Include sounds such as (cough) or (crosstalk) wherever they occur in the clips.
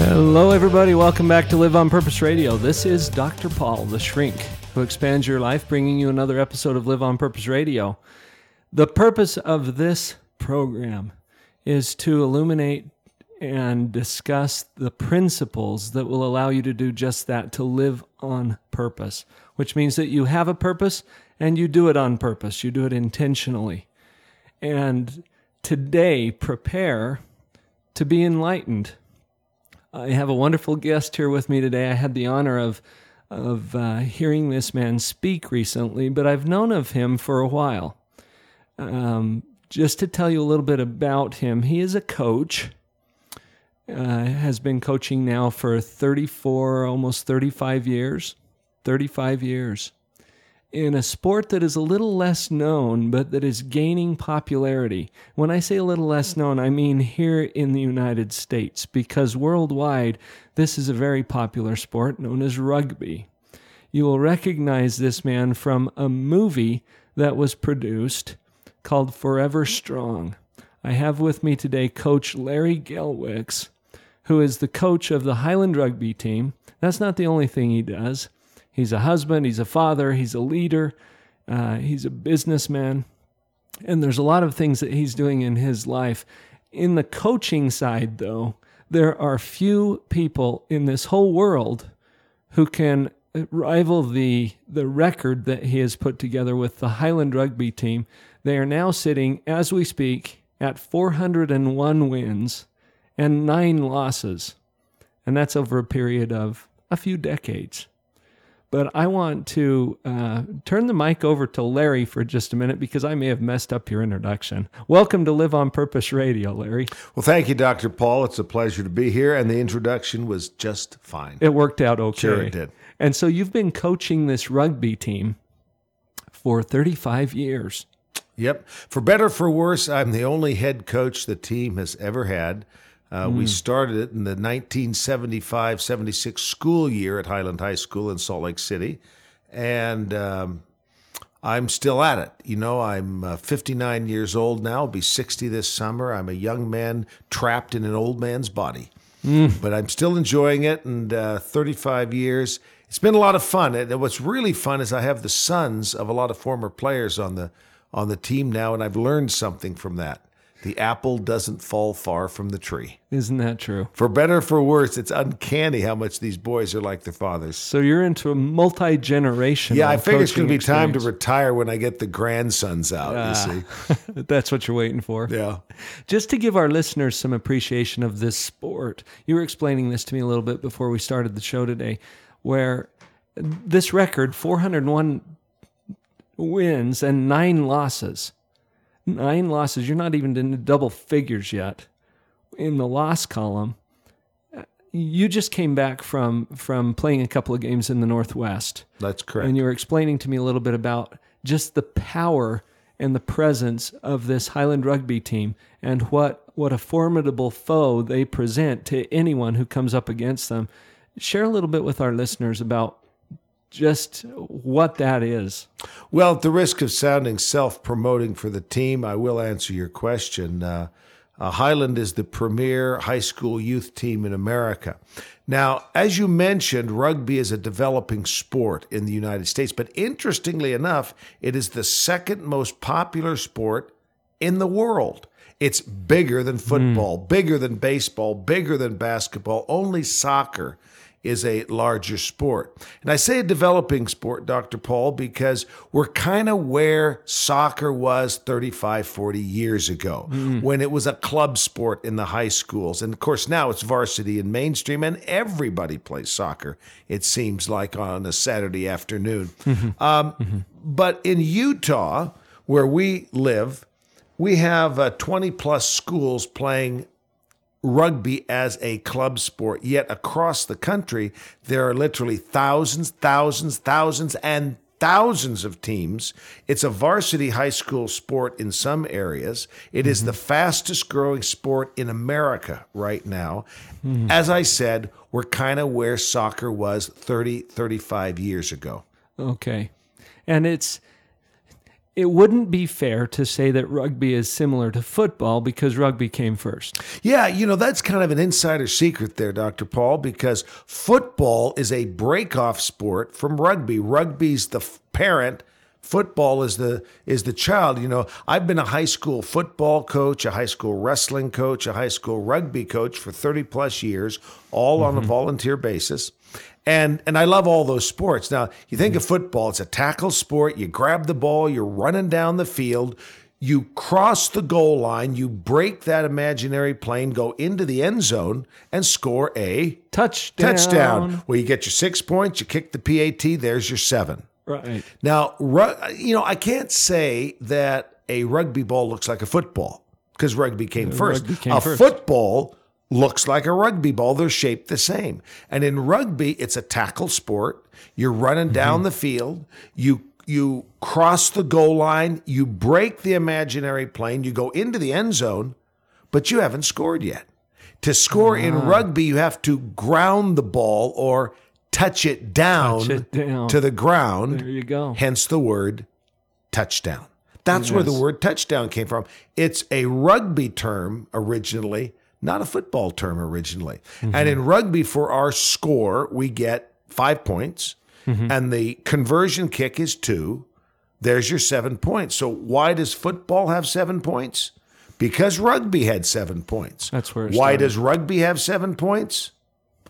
Hello, everybody. Welcome back to Live on Purpose Radio. This is Dr. Paul, the shrink, who expands your life, bringing you another episode of Live on Purpose Radio. The purpose of this program is to illuminate and discuss the principles that will allow you to do just that, to live on purpose, which means that you have a purpose and you do it on purpose. You do it intentionally. And today, prepare to be enlightened I have a wonderful guest here with me today. I had the honor of of uh, hearing this man speak recently, but I've known of him for a while. Um, just to tell you a little bit about him, he is a coach. Uh, has been coaching now for 34, almost 35 years. 35 years in a sport that is a little less known, but that is gaining popularity. When I say a little less known, I mean here in the United States, because worldwide, this is a very popular sport known as rugby. You will recognize this man from a movie that was produced called Forever Strong. I have with me today Coach Larry Gelwix, who is the coach of the Highland rugby team. That's not the only thing he does. He's a husband, he's a father, he's a leader, uh, he's a businessman. And there's a lot of things that he's doing in his life. In the coaching side, though, there are few people in this whole world who can rival the the record that he has put together with the Highland rugby team. They are now sitting, as we speak, at 401 wins and nine losses, and that's over a period of a few decades. But I want to uh, turn the mic over to Larry for just a minute because I may have messed up your introduction. Welcome to Live on Purpose Radio, Larry. Well, thank you, Dr. Paul. It's a pleasure to be here, and the introduction was just fine. It worked out okay. Sure, it did. And so you've been coaching this rugby team for 35 years. Yep. For better for worse, I'm the only head coach the team has ever had. Uh, mm. We started it in the 1975 76 school year at Highland High School in Salt Lake City. And um, I'm still at it. You know, I'm uh, 59 years old now, I'll be 60 this summer. I'm a young man trapped in an old man's body. Mm. But I'm still enjoying it. And uh, 35 years, it's been a lot of fun. And what's really fun is I have the sons of a lot of former players on the on the team now, and I've learned something from that. The apple doesn't fall far from the tree. Isn't that true? For better for worse, it's uncanny how much these boys are like their fathers. So you're into a multi generation. Yeah, I figure it's going to be time to retire when I get the grandsons out. Uh, you see, (laughs) that's what you're waiting for. Yeah. Just to give our listeners some appreciation of this sport, you were explaining this to me a little bit before we started the show today, where this record 401 wins and nine losses nine losses. You're not even in the double figures yet in the loss column. You just came back from from playing a couple of games in the Northwest. That's correct. And you were explaining to me a little bit about just the power and the presence of this Highland rugby team and what what a formidable foe they present to anyone who comes up against them. Share a little bit with our listeners about just what that is. Well, at the risk of sounding self promoting for the team, I will answer your question. Uh, uh, Highland is the premier high school youth team in America. Now, as you mentioned, rugby is a developing sport in the United States, but interestingly enough, it is the second most popular sport in the world. It's bigger than football, mm. bigger than baseball, bigger than basketball. Only soccer is a larger sport. And I say a developing sport, Dr. Paul, because we're kind of where soccer was 35, 40 years ago when it was a club sport in the high schools. And of course, now it's varsity and mainstream, and everybody plays soccer, it seems like on a Saturday afternoon. Um, But in Utah, where we live, we have uh, 20 plus schools playing rugby as a club sport. Yet across the country, there are literally thousands, thousands, thousands, and thousands of teams. It's a varsity high school sport in some areas. It is the fastest growing sport in America right now. Hmm. As I said, we're kind of where soccer was 30, 35 years ago. Okay. And it's it wouldn't be fair to say that rugby is similar to football because rugby came first. Yeah, you know, that's kind of an insider secret there, Dr. Paul, because football is a break-off sport from rugby. Rugby's the f- parent, football is the is the child. You know, I've been a high school football coach, a high school wrestling coach, a high school rugby coach for 30 plus years, all on a mm-hmm. volunteer basis. And and I love all those sports. Now, you think of football, it's a tackle sport. You grab the ball, you're running down the field, you cross the goal line, you break that imaginary plane, go into the end zone, and score a Touchdown. touchdown. Well, you get your six points, you kick the PAT, there's your seven. Right. Now, ru- you know, I can't say that a rugby ball looks like a football because rugby came first. rugby came a first. football looks like a rugby ball. They're shaped the same. And in rugby, it's a tackle sport. You're running Mm-hmm. down the field. You you cross the goal line. You break the imaginary plane. You go into the end zone, but you haven't scored yet. To score in Ah. rugby, you have to ground the ball or touch it down, Touch it down. to the ground. There you go. Hence the word touchdown. That's where the word touchdown came from. It's a rugby term originally, not a football term originally. Mm-hmm. And in rugby, for our score, we get five points, Mm-hmm. and the conversion kick is two. There's your seven points. So why does football have seven points? Because rugby had seven points. That's where it Why started. does rugby have seven points?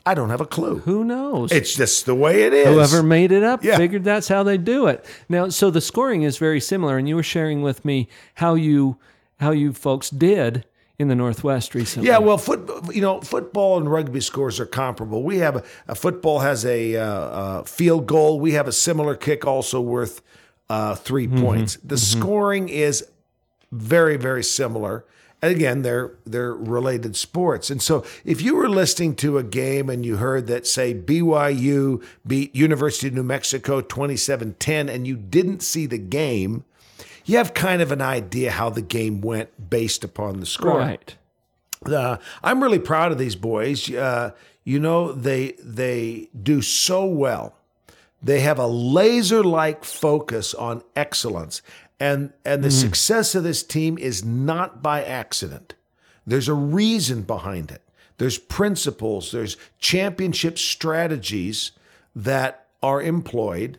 I don't have a clue. Who knows? It's just the way it is. Whoever made it up Yeah. figured that's how they do it. Now, so the scoring is very similar, and you were sharing with me how you how you folks did in the Northwest recently. Yeah, well, foot, you know, football and rugby scores are comparable. We have a, a football has a, uh, uh, field goal. We have a similar kick, also worth uh, 3 points. The scoring is very, very similar. And again, they're they're related sports. And so, if you were listening to a game and you heard that, say, BYU beat University of New Mexico 27-10, and you didn't see the game, you have kind of an idea how the game went based upon the score. right. Uh, I'm really proud of these boys. Uh, you know, they they do so well. They have a laser-like focus on excellence, and and the success of this team is not by accident. There's a reason behind it. There's principles. There's championship strategies that are employed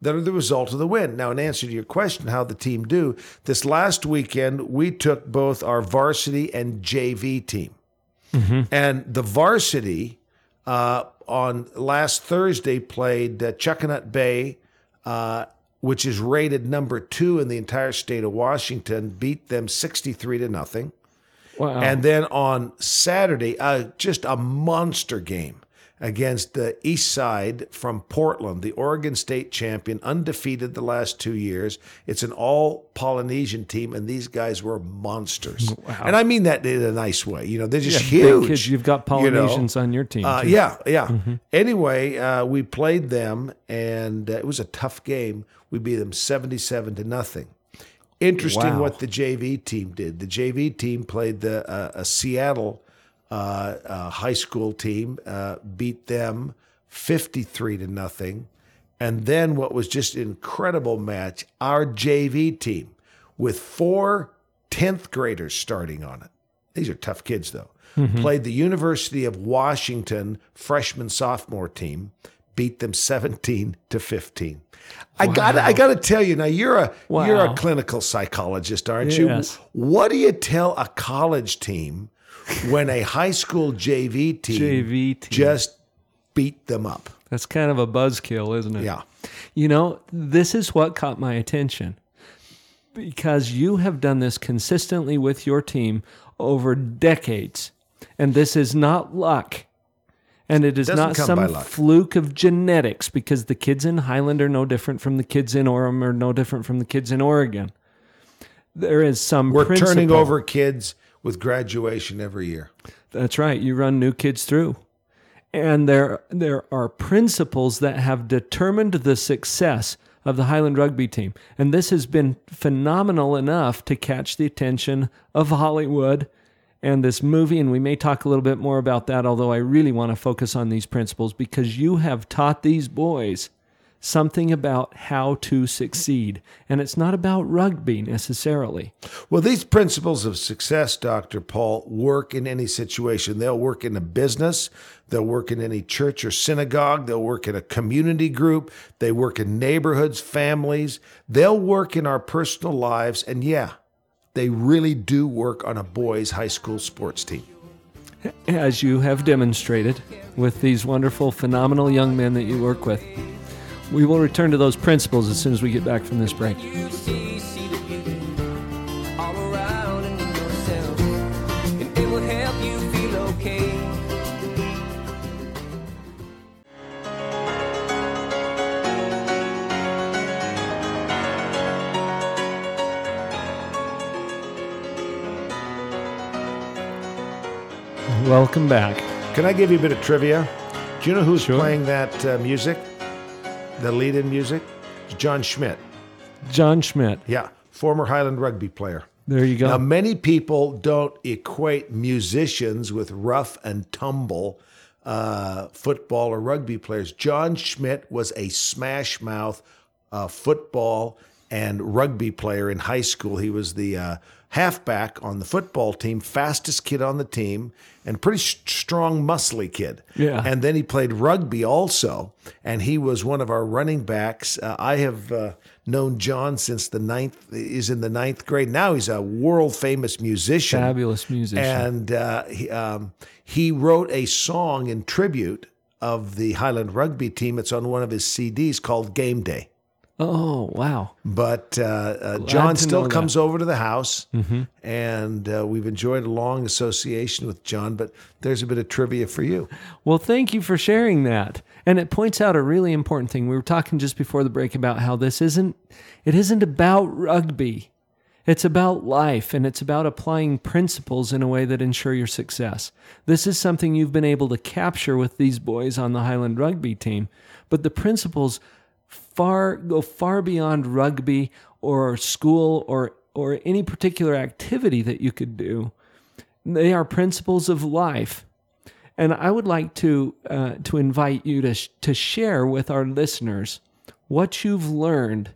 that are the result of the win. Now, in answer to your question, how the team do, this last weekend, we took both our varsity and JV team. And the varsity uh, on last Thursday played uh, Chuckanut Bay, uh, which is rated number two in the entire state of Washington, beat them 63 to nothing. Wow. And then on Saturday, uh, just a monster game against the East Side from Portland, the Oregon State champion, undefeated the last two years. It's an all Polynesian team, and these guys were monsters. Wow. And I mean that in a nice way. You know, they're just Big huge. kids, you've got you know. Polynesians on your team. Uh, yeah, yeah. Anyway, uh, we played them, and uh, it was a tough game. We beat them seventy-seven to nothing. Interesting Wow. what the JV team did. The JV team played the uh, a Seattle uh, uh, high school team, uh, beat them fifty-three to nothing, and then what was just an incredible match. Our JV team with four 10th graders starting on it. These are tough kids, though. Played the University of Washington freshman sophomore team, beat them 17 to 15. I got I got to tell you now you're a you're a clinical psychologist, aren't Yes. you? What do you tell a college team when a high school JV team JV team. just beat them up. That's kind of a buzzkill, isn't it? Yeah. You know, this is what caught my attention because you have done this consistently with your team over decades. And this is not luck. And it is Doesn't not some fluke of genetics because the kids in Highland are no different from the kids in Orem or no different from the kids in Oregon. There is some We're turning over kids with graduation every year. That's right. You run new kids through. And there there are principles that have determined the success of the Highland rugby team. And this has been phenomenal enough to catch the attention of Hollywood and this movie and we may talk a little bit more about that although I really want to focus on these principles because you have taught these boys something about how to succeed. And it's not about rugby necessarily. Well, these principles of success, Dr. Paul, work in any situation. They'll work in a business, they'll work in any church or synagogue, they'll work in a community group, they work in neighborhoods, families, they'll work in our personal lives. And yeah, they really do work on a boys' high school sports team. as you have demonstrated with these wonderful, phenomenal young men that you work with. We will return to those principles as soon as we get back from this break. You see, see the beauty all around and in yourself, and it will help you feel okay. Welcome back. Can I give you a bit of trivia? Do you know who's Sure. playing that uh, music? The lead in music? It's Jon Schmidt. Jon Schmidt. Yeah, former Highland rugby player. There you go. Now, many people don't equate musicians with rough and tumble uh, football or rugby players. Jon Schmidt was a smash mouth uh, football and rugby player in high school. He was the uh, halfback on the football team, fastest kid on the team, and pretty strong, muscly kid. Yeah. And then he played rugby also, and he was one of our running backs. Uh, I have uh, known Jon since the ninth. He's in the ninth grade now. He's a world famous musician, Fabulous musician. and uh, he, um, he wrote a song in tribute of the Highland rugby team. It's on one of his CDs called Game Day. Oh, wow. But uh, uh, Jon still know that. comes over to the house, and uh, we've enjoyed a long association with Jon. But there's a bit of trivia for you. Well, thank you for sharing that. And it points out a really important thing. We were talking just before the break about how this isn't it isn't about rugby. It's about life and it's about applying principles in a way that ensure your success. This is something you've been able to capture with these boys on the Highland rugby team, but the principles far go far beyond rugby or school or or any particular activity that you could do. They are principles of life. And I would like to uh, to invite you to sh- to share with our listeners what you've learned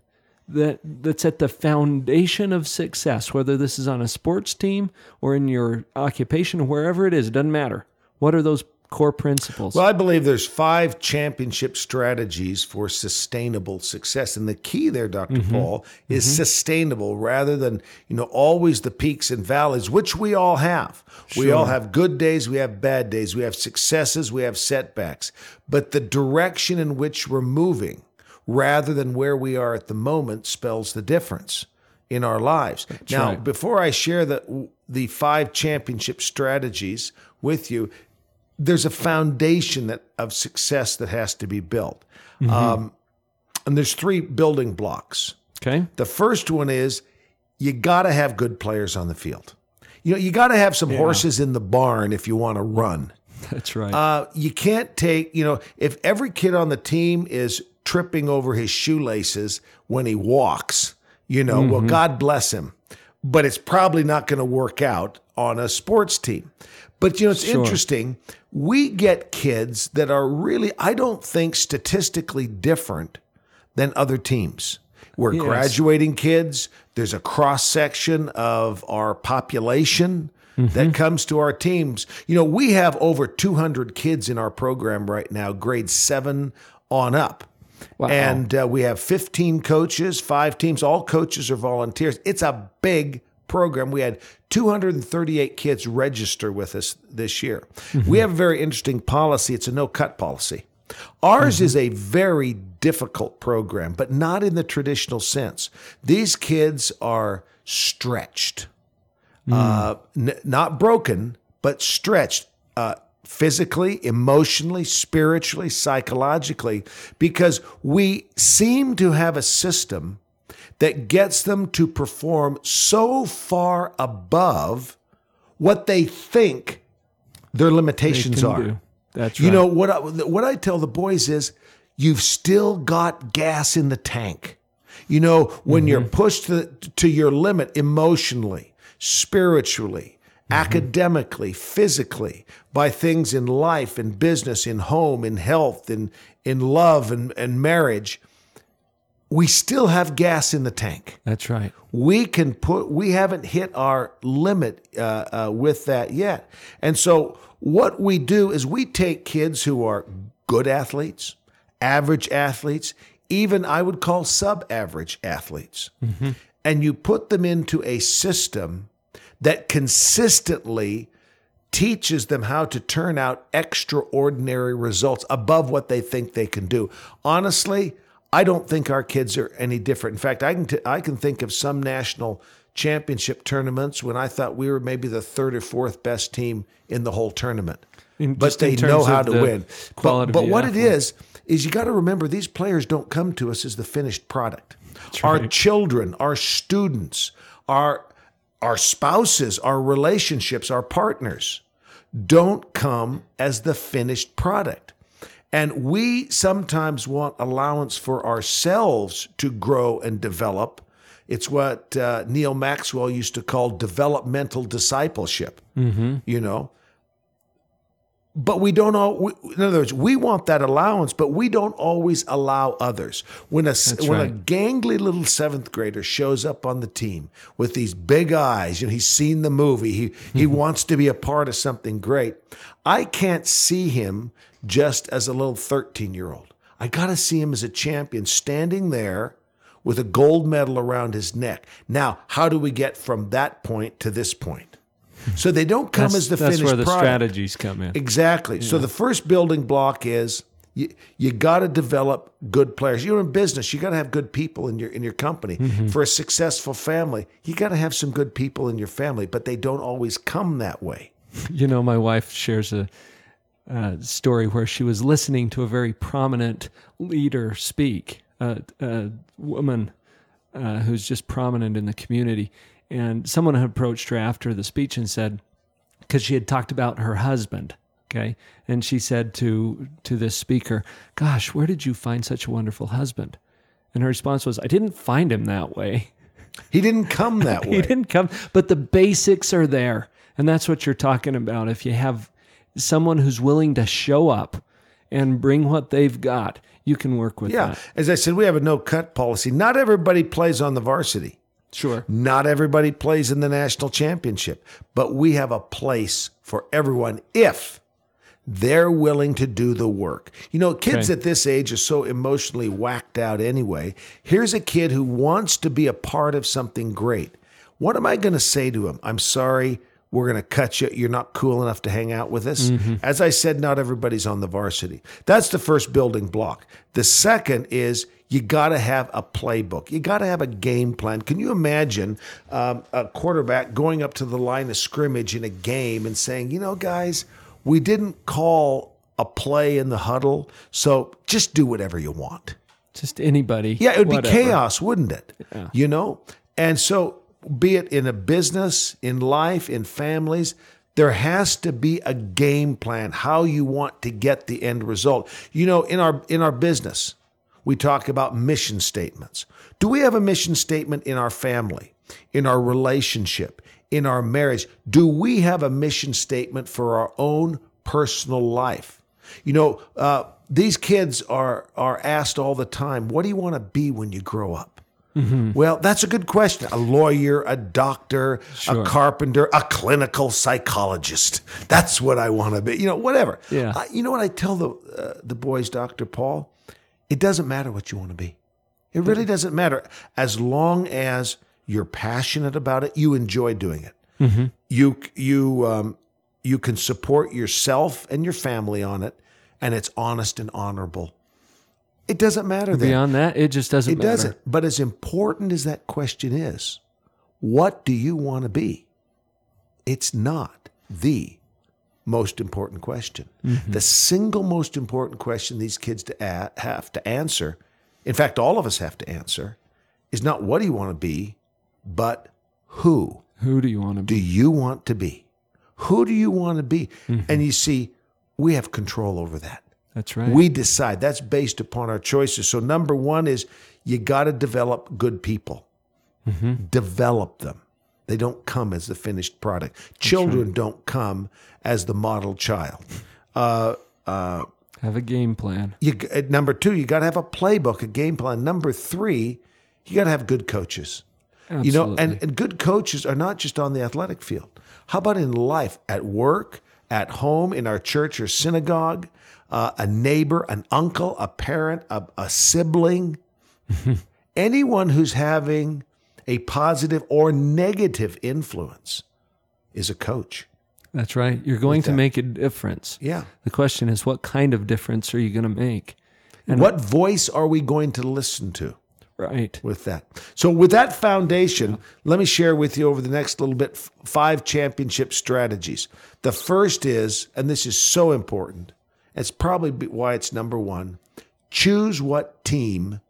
that that's at the foundation of success, whether this is on a sports team or in your occupation wherever it is, it doesn't matter. What are those core principles? Well, I believe there's five championship strategies for sustainable success, and the key there, doctor mm-hmm. Paul, is mm-hmm. sustainable rather than you know always the peaks and valleys, which we all have. We all have good days, we have bad days, we have successes, we have setbacks, but the direction in which we're moving, rather than where we are at the moment, spells the difference in our lives. now, right. before I share the the five championship strategies with you, there's a foundation that of success that has to be built. Um, and there's three building blocks. okay. The first one is you got to have good players on the field. You know, you got to have some horses in the barn if you want to run. That's right. Uh, you can't take, you know, if every kid on the team is tripping over his shoelaces when he walks, you know, well, God bless him. But it's probably not going to work out on a sports team. But, you know, it's interesting. We get kids that are really, I don't think, statistically different than other teams. We're Yes. graduating kids. There's a cross section of our population that comes to our teams. You know, we have over 200 kids in our program right now, grade seven on up. Wow. And uh, we have 15 coaches, five teams. All coaches are volunteers. It's a big program. We had 238 kids register with us this year. We have a very interesting policy. It's a no cut policy. Ours is a very difficult program, but not in the traditional sense. These kids are stretched, uh, n- not broken, but stretched. Uh, physically, emotionally, spiritually, psychologically, because we seem to have a system that gets them to perform so far above what they think their limitations are. do. That's right. You know what? I, what I tell the boys is, you've still got gas in the tank. You know when mm-hmm. you're pushed to, to your limit emotionally, spiritually, mm-hmm. academically, physically, by things in life, in business, in home, in health, in in love and, and marriage, we still have gas in the tank That's right. we can put we haven't hit our limit uh, uh, with that yet and so what we do is we take kids who are good athletes average athletes even i would call sub-average athletes and you put them into a system that consistently teaches them how to turn out extraordinary results above what they think they can do. Honestly, I don't think our kids are any different. In fact, I can t- I can think of some national championship tournaments when I thought we were maybe the third or fourth best team in the whole tournament. In- but they know how to win. But, but what it athlete. is is you got to remember these players don't come to us as the finished product. Our right. children, our students, our our spouses, our relationships, our partners don't come as the finished product. And we sometimes want allowance for ourselves to grow and develop. It's what uh, Neal Maxwell used to call developmental discipleship. You know, but we don't all. We, in other words, we want that allowance, but we don't always allow others. When a s- when a gangly little seventh grader shows up on the team with these big eyes, you know, he's seen the movie. He he wants to be a part of something great. I can't see him just as a little thirteen year old. I got to see him as a champion, standing there with a gold medal around his neck. Now, how do we get from that point to this point? So they don't come That's, as the that's finished where the product. strategies come in. Exactly. So the first building block is you, you got to develop good players. You're in business. You got to have good people in your in your company. Mm-hmm. For a successful family, you got to have some good people in your family, but they don't always come that way. You know, my wife shares a, uh story where she was listening to a very prominent leader speak, a, a woman uh, who's just prominent in the community. And someone had approached her after the speech and said, because she had talked about her husband, okay, and she said to to this speaker, "Gosh, where did you find such a wonderful husband?" And her response was, "I didn't find him that way." He didn't come that (laughs) way. he didn't come but the basics are there and that's what you're talking about if you have someone who's willing to show up and bring what they've got you can work with Yeah. that As I said, we have a no cut policy. Not everybody plays on the varsity. sure Not everybody plays in the national championship, but we have a place for everyone if they're willing to do the work. You know, kids Okay. at this age are so emotionally whacked out anyway. Here's a kid who wants to be a part of something great. What am I going to say to him? I'm sorry, we're going to cut you. You're not cool enough to hang out with us. As I said, not everybody's on the varsity. That's the first building block. The second is you got to have a playbook. You got to have a game plan. Can you imagine um, a quarterback going up to the line of scrimmage in a game and saying, you know, guys, we didn't call a play in the huddle, so just do whatever you want. just anybody Yeah, it would whatever. be chaos, wouldn't it? You know? And so, be it in a business, in life, in families, there has to be a game plan how you want to get the end result. You know, in our in our business, we talk about mission statements. Do we have a mission statement in our family, in our relationship, in our marriage? Do we have a mission statement for our own personal life? You know, uh, these kids are are asked all the time, "What do you want to be when you grow up?" Well, that's a good question. A lawyer, a doctor, Sure. a carpenter, a clinical psychologist. That's what I want to be. You know, whatever. Yeah. I- you know what I tell the uh, the boys, Doctor Paul? It doesn't matter what you want to be. It really doesn't matter as long as you're passionate about it, you enjoy doing it. You you um, you can support yourself and your family on it, and it's honest and honorable. It doesn't matter then. Beyond that, it just doesn't matter. It matter. doesn't. But as important as that question is, what do you want to be? It's not the most important question. Mm-hmm. The single most important question these kids to a- have to answer, in fact, all of us have to answer, is not what do you want to be, but who Who do you want to be? do you want to be? Who do you want to be? Mm-hmm. And you see, we have control over that. That's right. We decide. That's based upon our choices. So, number one is you got to develop good people. Develop them. They don't come as the finished product. Children don't come as the model child. Uh, uh, Have a game plan. you, uh, number two, you got to have a playbook, a game plan. Number three, you got to have good coaches. You know, and, and good coaches are not just on the athletic field. How about in life, at work, at home, in our church or synagogue, uh, a neighbor, an uncle, a parent, a, a sibling, (laughs) anyone who's having a positive or negative influence is a coach. That's right. You're going to make a difference. Yeah. The question is, what kind of difference are you going to make? And what voice are we going to listen to? Right. with that. So, with that foundation, let me share with you over the next little bit f- five championship strategies. The first is, and this is so important, it's probably why it's number one choose what team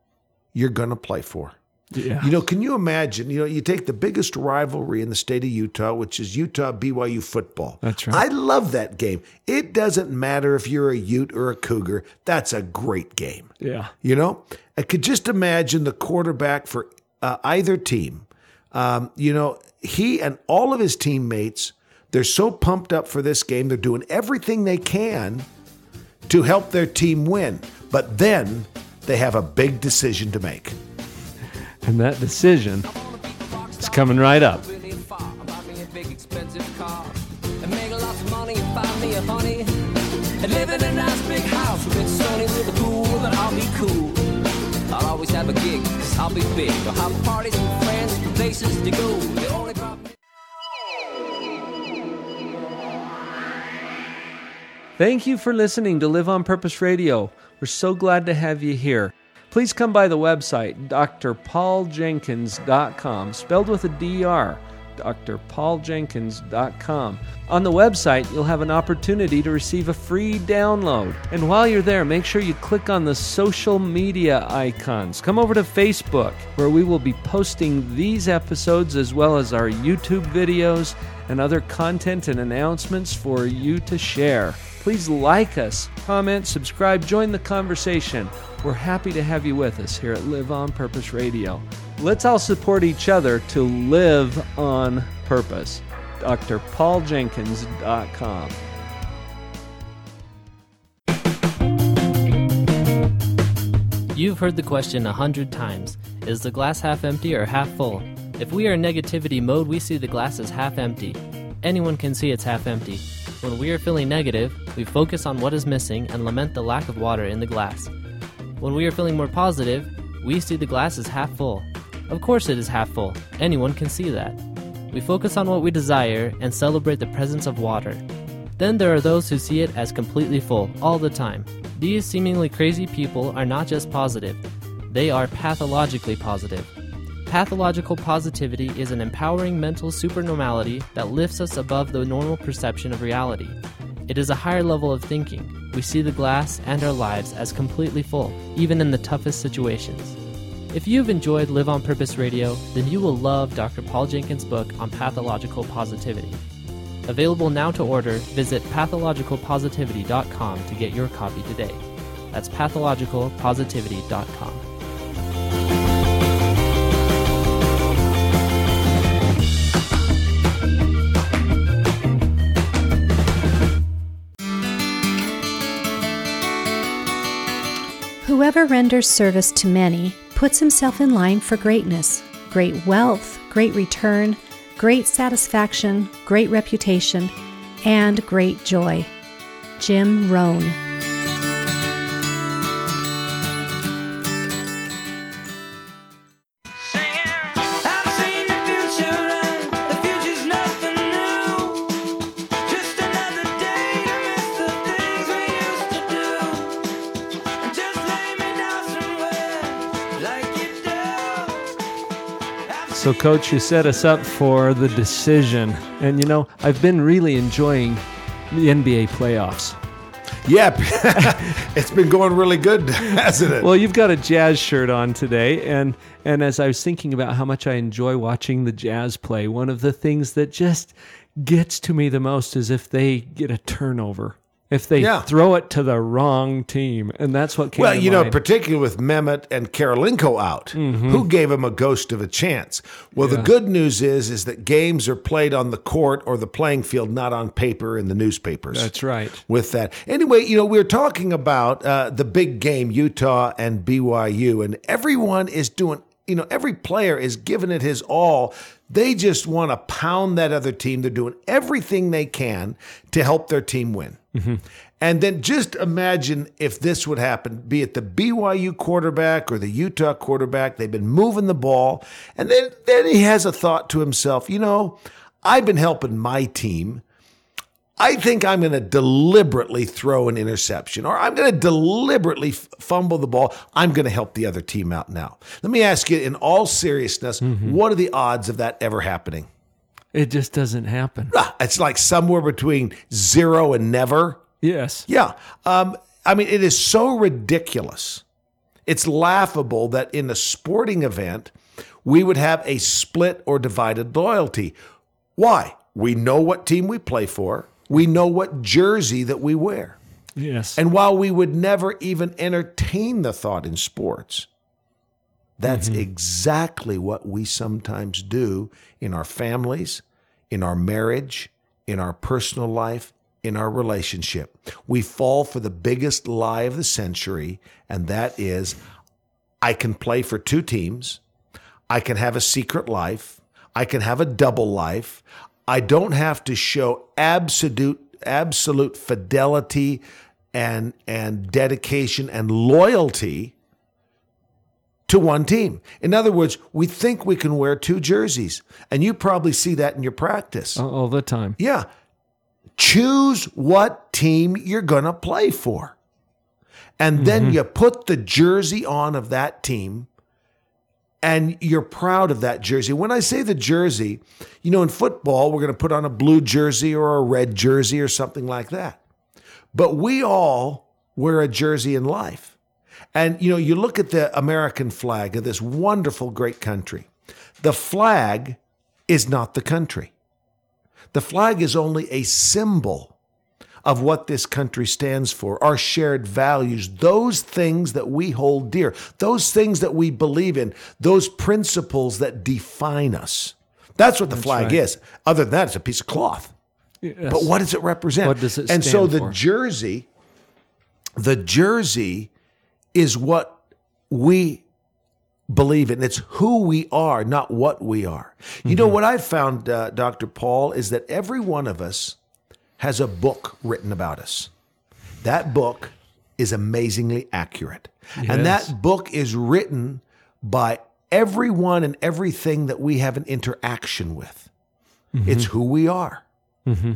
you're going to play for. Yeah. You know, can you imagine? You know, you take the biggest rivalry in the state of Utah, which is Utah BYU football. That's right. I love that game. It doesn't matter if you're a Ute or a Cougar, that's a great game. yeah. You know, I could just imagine the quarterback for uh, either team. Um, you know, he and all of his teammates, they're so pumped up for this game. They're doing everything they can to help their team win. But then they have a big decision to make. And that decision is coming right up. really far. Buy me a big expensive car. And make lots of money and find me a honey. And live in a nice big house with sunny with a pool, but I'll be cool. I'll always have a gig, cause I'll be big. I'll have parties with friends, places to go. Thank you for listening to Live on Purpose Radio. We're so glad to have you here. Please come by the website, drpauljenkins.com, spelled with a DR, drpauljenkins.com. On the website, you'll have an opportunity to receive a free download. And while you're there, make sure you click on the social media icons. Come over to Facebook, where we will be posting these episodes as well as our YouTube videos and other content and announcements for you to share. Please like us, comment, subscribe, join the conversation. We're happy to have you with us here at Live on Purpose Radio. Let's all support each other to live on purpose. drpauljenkins.com. You've heard the question a hundred times Is the glass half empty or half full? If we are in negativity mode, we see the glass as half empty. Anyone can see it's half empty. When we are feeling negative, we focus on what is missing and lament the lack of water in the glass. When we are feeling more positive, we see the glass as half full. Of course, it is half full. Anyone can see that. We focus on what we desire and celebrate the presence of water. Then there are those who see it as completely full all the time. These seemingly crazy people are not just positive, they are pathologically positive. Pathological positivity is an empowering mental supernormality that lifts us above the normal perception of reality. It is a higher level of thinking. We see the glass and our lives as completely full, even in the toughest situations. If you've enjoyed Live on Purpose Radio, then you will love Dr. Paul Jenkins' book on pathological positivity. Available now to order, visit pathologicalpositivity.com to get your copy today. That's pathologicalpositivity.com. Whoever renders service to many puts himself in line for greatness, great wealth, great return, great satisfaction, great reputation, and great joy. Jim Rohn. So, Coach, you set us up for the decision. And, you know, I've been really enjoying the NBA playoffs. Yep. (laughs) it's been going really good, (laughs) hasn't it? Well, you've got a jazz shirt on today, and and as I was thinking about how much I enjoy watching the jazz play, one of the things that just gets to me the most is if they get a turnover if they Yeah. throw it to the wrong team, and that's what came. Well, you know, particularly with Mehmet and Kirilenko out, Mm-hmm. who gave him a ghost of a chance? Well, the good news is is that games are played on the court or the playing field, not on paper in the newspapers. that's right. With that, anyway, you know, we're talking about uh, the big game, Utah and BYU, and everyone is doing. You know, every player is giving it his all. They just want to pound that other team. They're doing everything they can to help their team win. Mm-hmm. And then just imagine if this would happen, be it the BYU quarterback or the Utah quarterback. They've been moving the ball. And then, then he has a thought to himself, you know, I've been helping my team. I think I'm going to deliberately throw an interception or I'm going to deliberately f- fumble the ball. I'm going to help the other team out now. Let me ask you, in all seriousness, what are the odds of that ever happening? It just doesn't happen. Ah, It's like somewhere between zero and never. Yes. Yeah. Um, I mean, it is so ridiculous. It's laughable that in a sporting event, we would have a split or divided loyalty. Why? We know what team we play for, we know what jersey that we wear. Yes. And while we would never even entertain the thought in sports, that's mm-hmm. exactly what we sometimes do in our families, in our marriage, in our personal life, in our relationship. We fall for the biggest lie of the century, and that is I can play for two teams. I can have a secret life. I can have a double life. I don't have to show absolute absolute fidelity and and dedication and loyalty to one team. In other words, we think we can wear two jerseys, and you probably see that in your practice. all all the time. Yeah. Choose what team you're going to play for. And then mm-hmm. you put the jersey on of that team and you're proud of that jersey. When I say the jersey, you know, in football, we're going to put on a blue jersey or a red jersey or something like that. But we all wear a jersey in life. And, you know, you look at the American flag of this wonderful, great country. The flag is not the country. The flag is only a symbol of what this country stands for, our shared values, those things that we hold dear, those things that we believe in, those principles that define us. That's what the flag right. is. Other than that, it's a piece of cloth. Yes. But what does it represent? What does it And so the for? jersey, the jersey is what we believe in. It's who we are, not what we are. You know what I've found, uh, Dr. Paul, is that every one of us has a book written about us. That book is amazingly accurate. And that book is written by everyone and everything that we have an interaction with. Mm-hmm. It's who we are. Mm-hmm.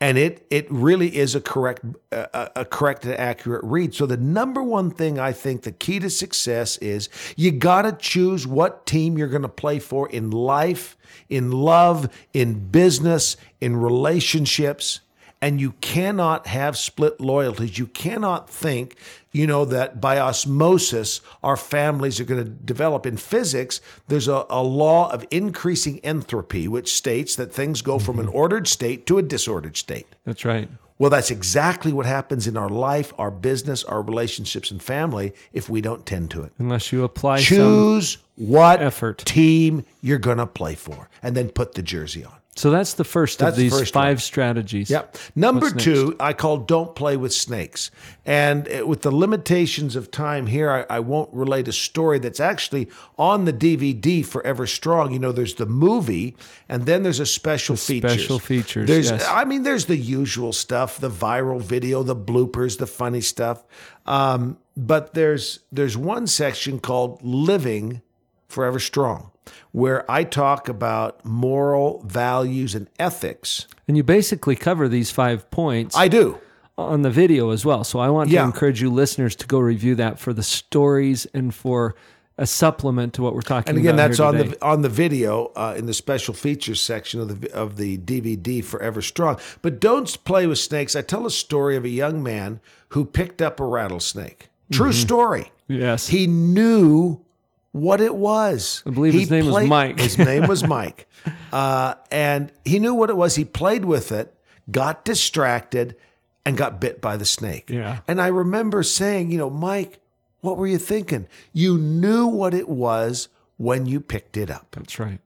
And it it really is a correct a, a correct and accurate read. So the number one thing I think the key to success is you got to choose what team you're going to play for in life, in love, in business, in relationships. And you cannot have split loyalties. You cannot think, you know, that by osmosis our families are going to develop. In physics, there's a, a law of increasing entropy, which states that things go from an mm-hmm. ordered state to a disordered state. That's right. Well, that's exactly what happens in our life, our business, our relationships, and family if we don't tend to it. Unless you apply some. Choose what effort. team you're going to play for and then put the jersey on. So that's the first That's of the these first five one. strategies. Yep. Number two, I call don't play with snakes. And uh, with the limitations of time here, I, I won't relate a story that's actually on the DVD Forever Strong. You know, there's the movie, and then there's a special features. special features, There's, yes. I mean, there's the usual stuff, the viral video, the bloopers, the funny stuff. Um, but there's there's one section called Living Forever Strong, where I talk about moral values and ethics. And you basically cover these five points I do. on the video as well. So I want Yeah. to encourage you listeners to go review that for the stories and for a supplement to what we're talking And again, about. that's on the on the video uh, in the special features section of the of the DVD Forever Strong. But don't play with snakes. I tell a story of a young man who picked up a rattlesnake. True story. Yes. He knew what it was. I believe He his name was Mike. his name was (laughs) Mike, uh, and he knew what it was. He played with it, got distracted, and got bit by the snake. Yeah. And I remember saying, you know, Mike, what were you thinking? You knew what it was when you picked it up. That's right.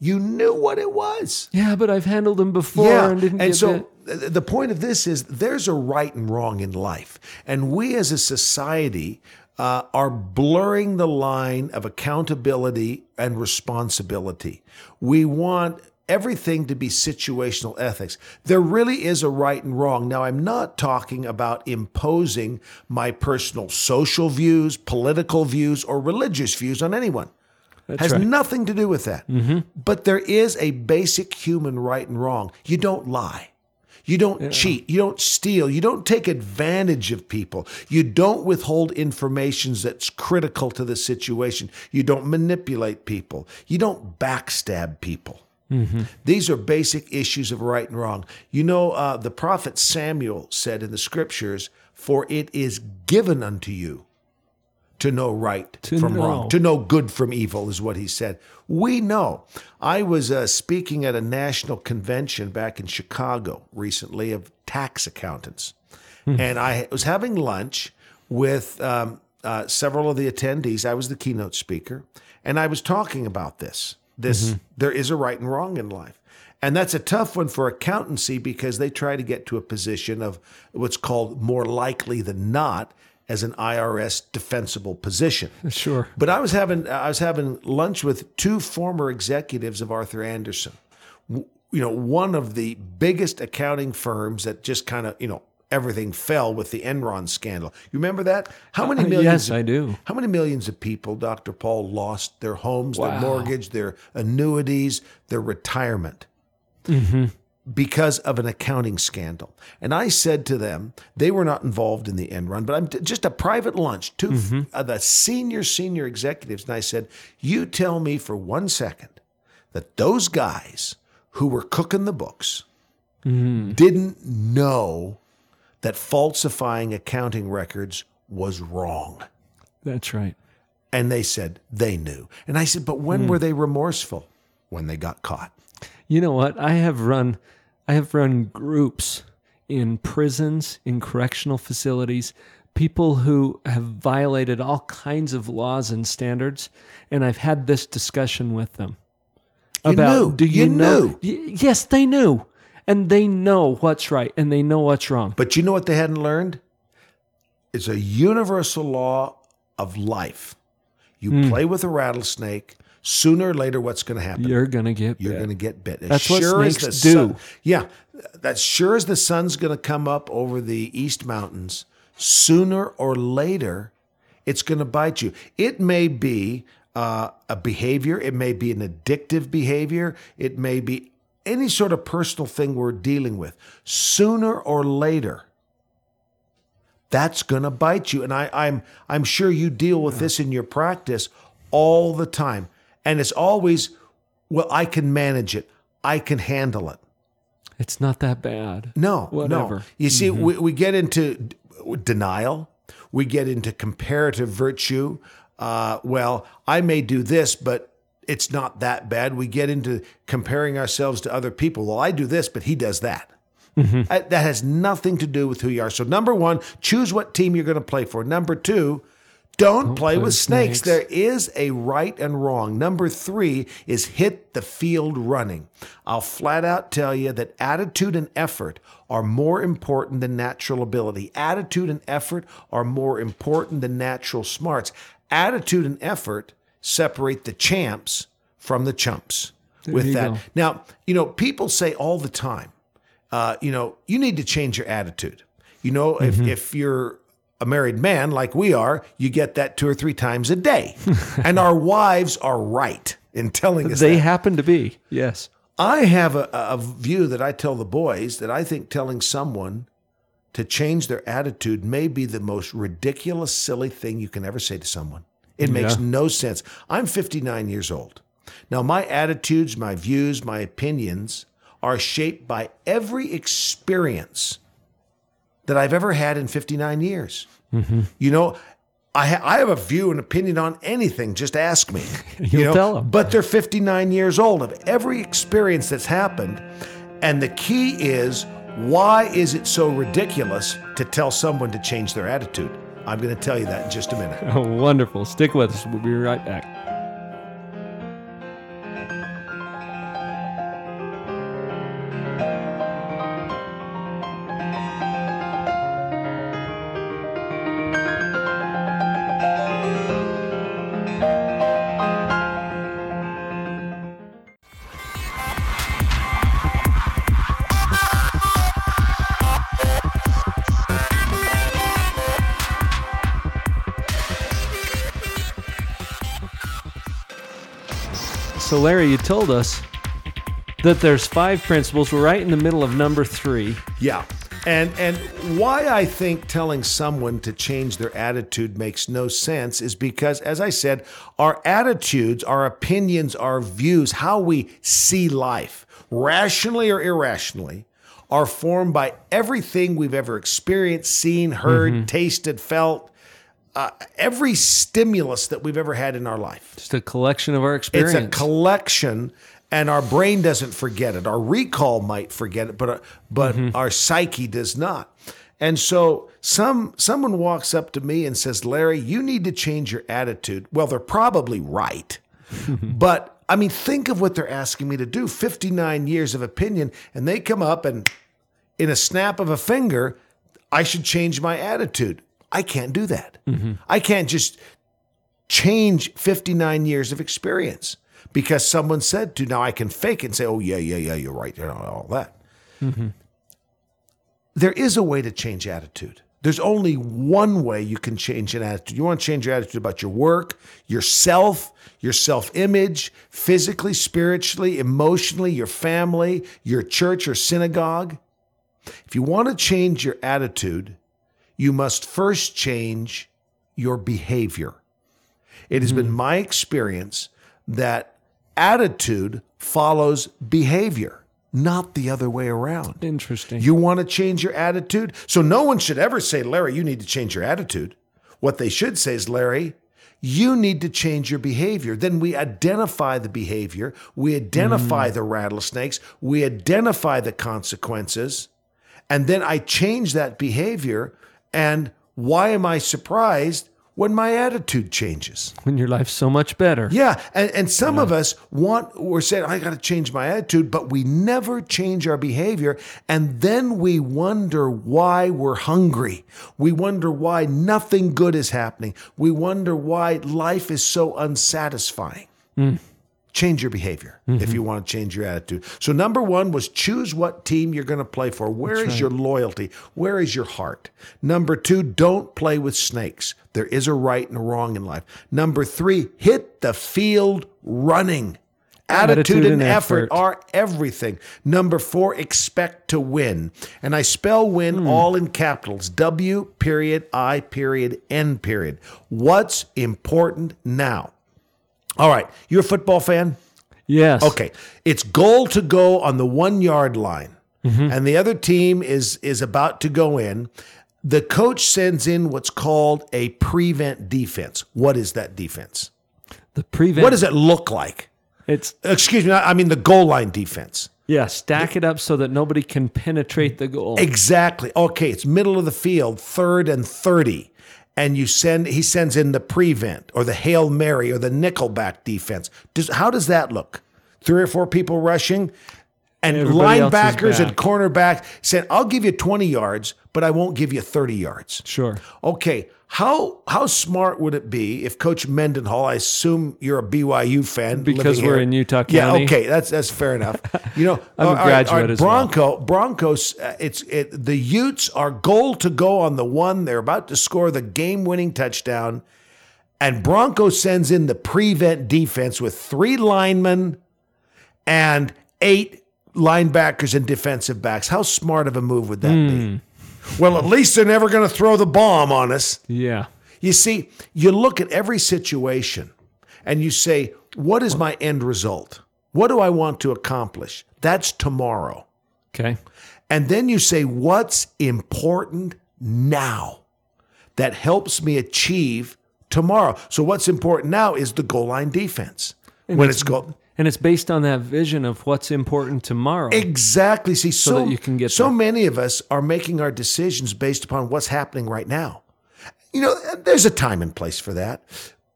You knew what it was. Yeah, but I've handled them before yeah. and didn't get so bit. the point of this is there's a right and wrong in life, and we as a society uh, are blurring the line of accountability and responsibility. We want everything to be situational ethics. There really is a right and wrong. Now, I'm not talking about imposing my personal social views, political views, or religious views on anyone It has right. nothing to do with that. But there is a basic human right and wrong. You don't lie. You don't cheat. You don't steal. You don't take advantage of people. You don't withhold information that's critical to the situation. You don't manipulate people. You don't backstab people. These are basic issues of right and wrong. You know, uh, the prophet Samuel said in the scriptures, For it is given unto you to know right To from know. wrong, to know good from evil, is what he said. We know. I was uh, speaking at a national convention back in Chicago recently of tax accountants. And I was having lunch with um, uh, several of the attendees. I was the keynote speaker, and I was talking about this. This there is a right and wrong in life. And that's a tough one for accountancy because they try to get to a position of what's called more likely than not as an IRS defensible position. (laughs) Sure. But I was having I was having lunch with two former executives of Arthur Andersen. You know, one of the biggest accounting firms that just kind of you know everything fell with the Enron scandal. You remember that? How many Uh, millions? yes, I do. How many millions of people, Dr. Paul, lost their homes, their mortgage, their annuities, their retirement? Because of an accounting scandal. And I said to them, they were not involved in the Enron, but I'm t- just a private lunch, 2 of mm-hmm. uh, the senior, senior executives. And I said, You tell me for one second that those guys who were cooking the books mm-hmm. didn't know that falsifying accounting records was wrong. That's right. And they said they knew. And I said, But when were hmm. they remorseful? When they got caught. You know what? I have run I have run groups in prisons, in correctional facilities, people who have violated all kinds of laws and standards, and I've had this discussion with them. You knew. do you, You know? knew. Yes, they knew. And they know what's right and they know what's wrong. But you know what they hadn't learned? It's a universal law of life. You Hmm. play with a rattlesnake, sooner or later, what's going to happen? You're gonna get You're bit. going to get bit. As That's what snakes do. sun- yeah, that's sure as the sun's going to come up over the East Mountains, sooner or later, it's going to bite you. It may be uh, a behavior, it may be an addictive behavior, it may be any sort of personal thing we're dealing with. Sooner or later, that's going to bite you. And I, I'm I'm sure you deal with this in your practice all the time, and it's always, well, I can manage it, I can handle it. It's not that bad. No, Whatever. no. You see, we, we get into d- denial. We get into comparative virtue. Uh, well, I may do this, but it's not that bad. We get into comparing ourselves to other people. Well, I do this, but he does that. Uh, That has nothing to do with who you are. So, number one, choose what team you're going to play for. Number two, don't, play, play with snakes. snakes. There is a right and wrong. Number three is hit the field running. I'll flat out tell you that attitude and effort are more important than natural ability. Attitude and effort are more important than natural smarts. Attitude and effort separate the champs from the chumps. with that. go. Now, you know, people say all the time, uh, you know, you need to change your attitude. You know, if, Mm-hmm. if you're a married man like we are, you get that two or three times a day. (laughs) and our wives are right in telling us They that. happen to be. Yes. I have a, a view that I tell the boys that I think telling someone to change their attitude may be the most ridiculous, silly thing you can ever say to someone. It makes Yeah. no sense. I'm 59 years old. Now, my attitudes, my views, my opinions are shaped by every experience that I've ever had in 59 years. You know, I, ha- I have a view and opinion on anything. Just ask me. (laughs) you You'll tell 'em. But they're 59 years old of every experience that's happened. And the key is why is it so ridiculous to tell someone to change their attitude? I'm going to tell you that in just a minute. Oh, (laughs) wonderful. Stick with us. We'll be right back. So, Larry, you told us that there's five principles. We're right in the middle of number three. Yeah. And and why I think telling someone to change their attitude makes no sense is because as I said, our attitudes, our opinions, our views, how we see life, rationally or irrationally, are formed by everything we've ever experienced, seen, heard, mm-hmm. tasted, felt, uh, every stimulus that we've ever had in our life. Just a collection of our experience. It's a collection, and our brain doesn't forget it. Our recall might forget it, but uh, but our psyche does not. And so, some someone walks up to me and says, "Larry, you need to change your attitude." Well, they're probably right, (laughs) but I mean, think of what they're asking me to do. Fifty nine years of opinion, and they come up and, in a snap of a finger, I should change my attitude. I can't do that. Mm-hmm. I can't just change 59 years of experience because someone said to. Now I can fake and say, oh, yeah, yeah, yeah, you're right, you know, all that. Mm-hmm. There is a way to change attitude. There's only one way you can change an attitude. You want to change your attitude about your work, yourself, your self image, physically, spiritually, emotionally, your family, your church or synagogue. If you want to change your attitude, you must first change your behavior. It has been hmm. my experience that attitude follows behavior, not the other way around. Interesting. You want to change your attitude? So no one should ever say, Larry, you need to change your attitude. What they should say is, Larry, you need to change your behavior. Then we identify the behavior, we identify hmm. the rattlesnakes, we identify the consequences, and then I change that behavior. And why am I surprised when my attitude changes? when your life's so much better. Yeah, and, and some of us want we're saying I got to change my attitude, but we never change our behavior, and then we wonder why we're hungry. We wonder why nothing good is happening. We wonder why life is so unsatisfying. Hmm. Change your behavior if mm-hmm. you want to change your attitude. So number one was choose what team you're going to play for. Where is your loyalty? Where is your heart? Number two, don't play with snakes. There is a right and a wrong in life. Number three, hit the field running. Attitude, Attitude and and effort, effort. are everything. Number four, expect to win. And I spell win hmm. all in capitals W period I period N period. What's important now? All right, you're a football fan? Yes. Okay. It's goal to go on the one yard line, mm-hmm. and the other team is is about to go in. The coach sends in what's called a prevent defense. What is that defense? The prevent. What does it look like? It's Excuse me, I mean the goal line defense. yeah. Stack it up so that nobody can penetrate the goal. Exactly. Okay, it's middle of the field, third and 30. And you send he sends in the prevent or the Hail Mary or the nickelback defense. Does, how does that look? Three or four people rushing and Everybody linebackers and cornerbacks cornerback saying, I'll give you 20 yards, but I won't give you 30 yards. Sure. Okay, how how smart would it be if Coach Mendenhall? I assume you're a BYU fan Because we're here. in Utah Yeah, okay, that's that's fair enough. You know, (laughs) I'm a all right, all graduate right, as well. Bronco Broncos. Uh, it's it, the Utes are goal to go on the one. They're about to score the game-winning touchdown, and Bronco sends in the prevent defense with three linemen and eight linebackers and defensive backs. How smart of a move would that Hmm. be? Well, at least they're never going to throw the bomb on us. Yeah. You see, you look at every situation and you say, what is my end result? What do I want to accomplish? That's tomorrow. Okay. And then you say, what's important now that helps me achieve tomorrow? So, what's important now is the goal line defense. when it's goal. And it's based on that vision of what's important tomorrow. Exactly. See, so, that you can get so there. many of us are making our decisions based upon what's happening right now. You know, there's a time and place for that.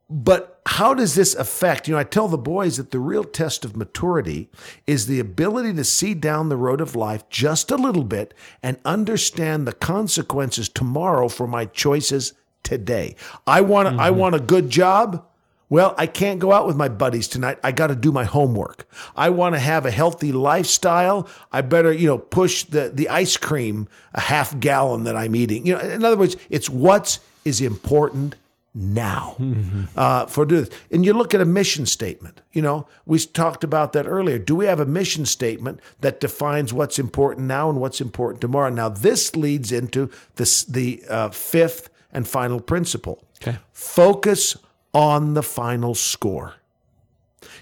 But how does this affect? You know, I tell the boys that the real test of maturity is the ability to see down the road of life just a little bit and understand the consequences tomorrow for my choices today. I want I Mm-hmm. want a good job. Well, I can't go out with my buddies tonight. I got to do my homework. I want to have a healthy lifestyle. I better, you know, push the the ice cream a half gallon that I'm eating. You know, in other words, it's what's is important now (laughs) uh, for do this. And you look at a mission statement. You know, we talked about that earlier. Do we have a mission statement that defines what's important now and what's important tomorrow? Now, this leads into this the uh, fifth and final principle. Okay. Focus on the final score.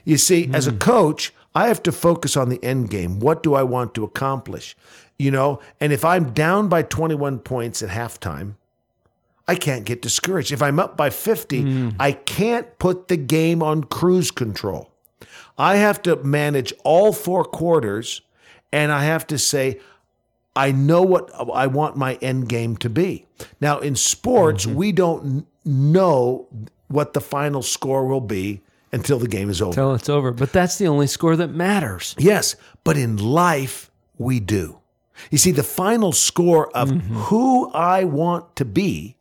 You see, as a hmm. coach, I have to focus on the end game. What do I want to accomplish? You know, and if I'm down by 21 points at halftime, I can't get discouraged. If I'm up by 50, hmm. I can't put the game on cruise control. I have to manage all four quarters and I have to say, I know what I want my end game to be. Now, in sports, mm-hmm. we don't know what the final score will be until the game is over. Till it's over. But that's the only score that matters. Yes, but in life, we do. You see, the final score of mm-hmm. who I want to be,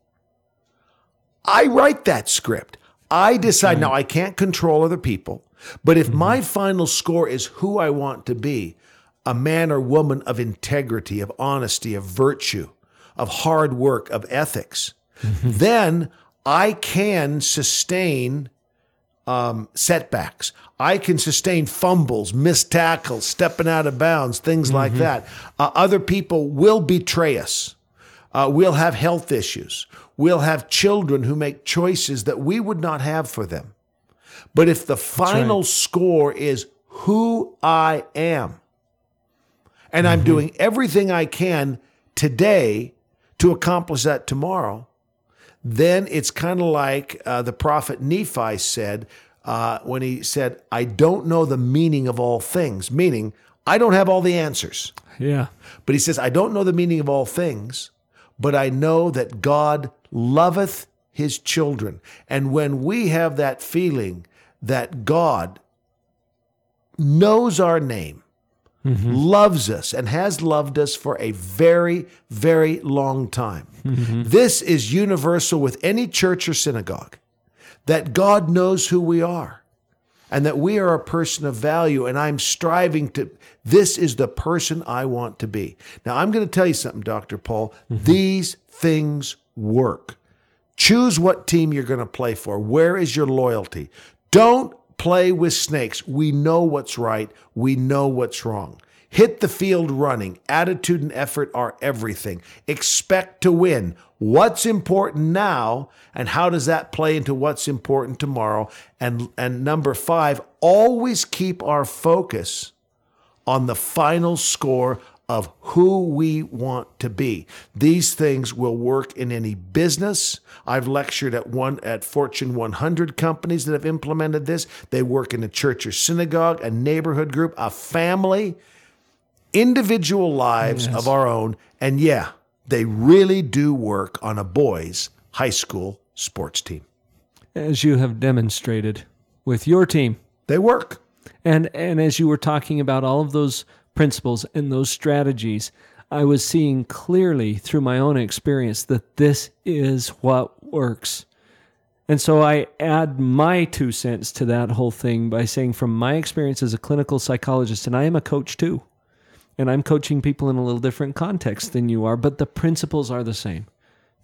I write that script. I decide. Now, I can't control other people, but if mm-hmm. my final score is who I want to be, a man or woman of integrity, of honesty, of virtue, of hard work, of ethics, mm-hmm. then I can sustain um, setbacks. I can sustain fumbles, missed tackles, stepping out of bounds, things like that. Uh, other people will betray us. Uh, we'll have health issues. We'll have children who make choices that we would not have for them. But if the final score is who I am, and I'm doing everything I can today to accomplish that tomorrow, then it's kind of like uh, the prophet Nephi said uh, when he said, I don't know the meaning of all things, meaning I don't have all the answers. Yeah. But he says, I don't know the meaning of all things, but I know that God loveth his children. And when we have that feeling that God knows our name, Mm-hmm. loves us, and has loved us for a very, very long time, mm-hmm. this is universal with any church or synagogue that God knows who we are and that we are a person of value and I'm striving to this is the person I want to be. Now I'm going to tell you something Dr. Paul, mm-hmm. these things work. Choose what team you're going to play for. Where is your loyalty? Don't play with snakes. We know what's right, we know what's wrong. Hit the field running. Attitude and effort are everything. Expect to win. What's important now and how does that play into what's important tomorrow? And and number 5, always keep our focus on the final score of who we want to be. These things will work in any business. I've lectured at one at Fortune 100 companies that have implemented this. They work in a church or synagogue, a neighborhood group, a family, individual lives of our own. And yeah, they really do work on a boys' high school sports team. As you have demonstrated with your team. They work. And and as you were talking about all of those principles and those strategies, I was seeing clearly through my own experience that this is what works. And so I add my two cents to that whole thing by saying from my experience as a clinical psychologist and I am a coach too. And I'm coaching people in a little different context than you are, but the principles are the same.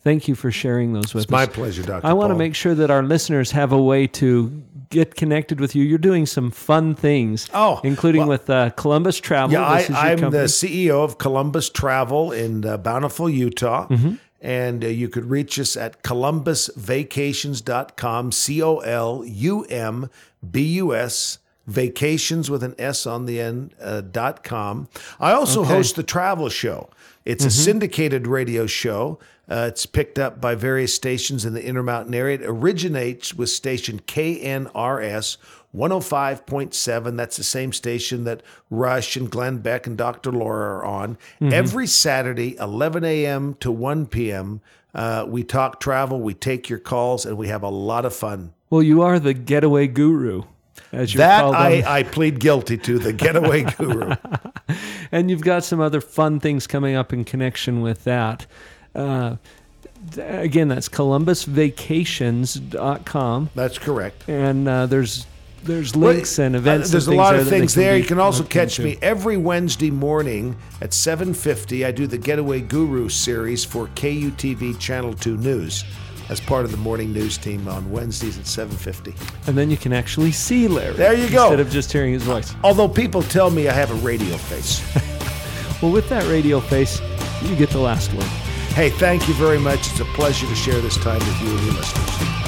Thank you for sharing those with us. It's my pleasure, Dr. I want to make sure that our listeners have a way to get connected with you. You're doing some fun things, Oh, including well- with uh, Columbus Travel. Yeah, I, I'm the. CEO of Columbus Travel in uh, Bountiful, Utah. Mm-hmm. And uh, you could reach us at columbusvacations.com, C O L U M B U S vacations with an S on the end uh, dot com. I also Okay. host the travel show. It's a syndicated radio show. Uh, it's picked up by various stations in the Intermountain area. It originates with station KNRS 105.7. That's the same station that Rush and Glenn Beck and Dr. Laura are on. Every Saturday, 11 a.m. to 1 p.m., uh, we talk travel, we take your calls, and we have a lot of fun. Well, you are the getaway guru, That. I, I plead guilty to, the getaway (laughs) guru. and you've got some other fun things coming up in connection with that. Uh, again, that's columbusvacations.com. That's correct. And uh, there's there's links and Uh, events. there's a lot of things there. You can also catch me every Wednesday morning at 7:50. I do the Getaway Guru series for KUTV Channel 2 News as part of the morning news team on Wednesdays at 7:50. And then you can actually see Larry. There you go. Instead of just hearing his voice. (laughs) Although people tell me I have a radio face. (laughs) Well, with that radio face, you get the last word. hey, thank you very much. It's a pleasure to share this time with you and your listeners.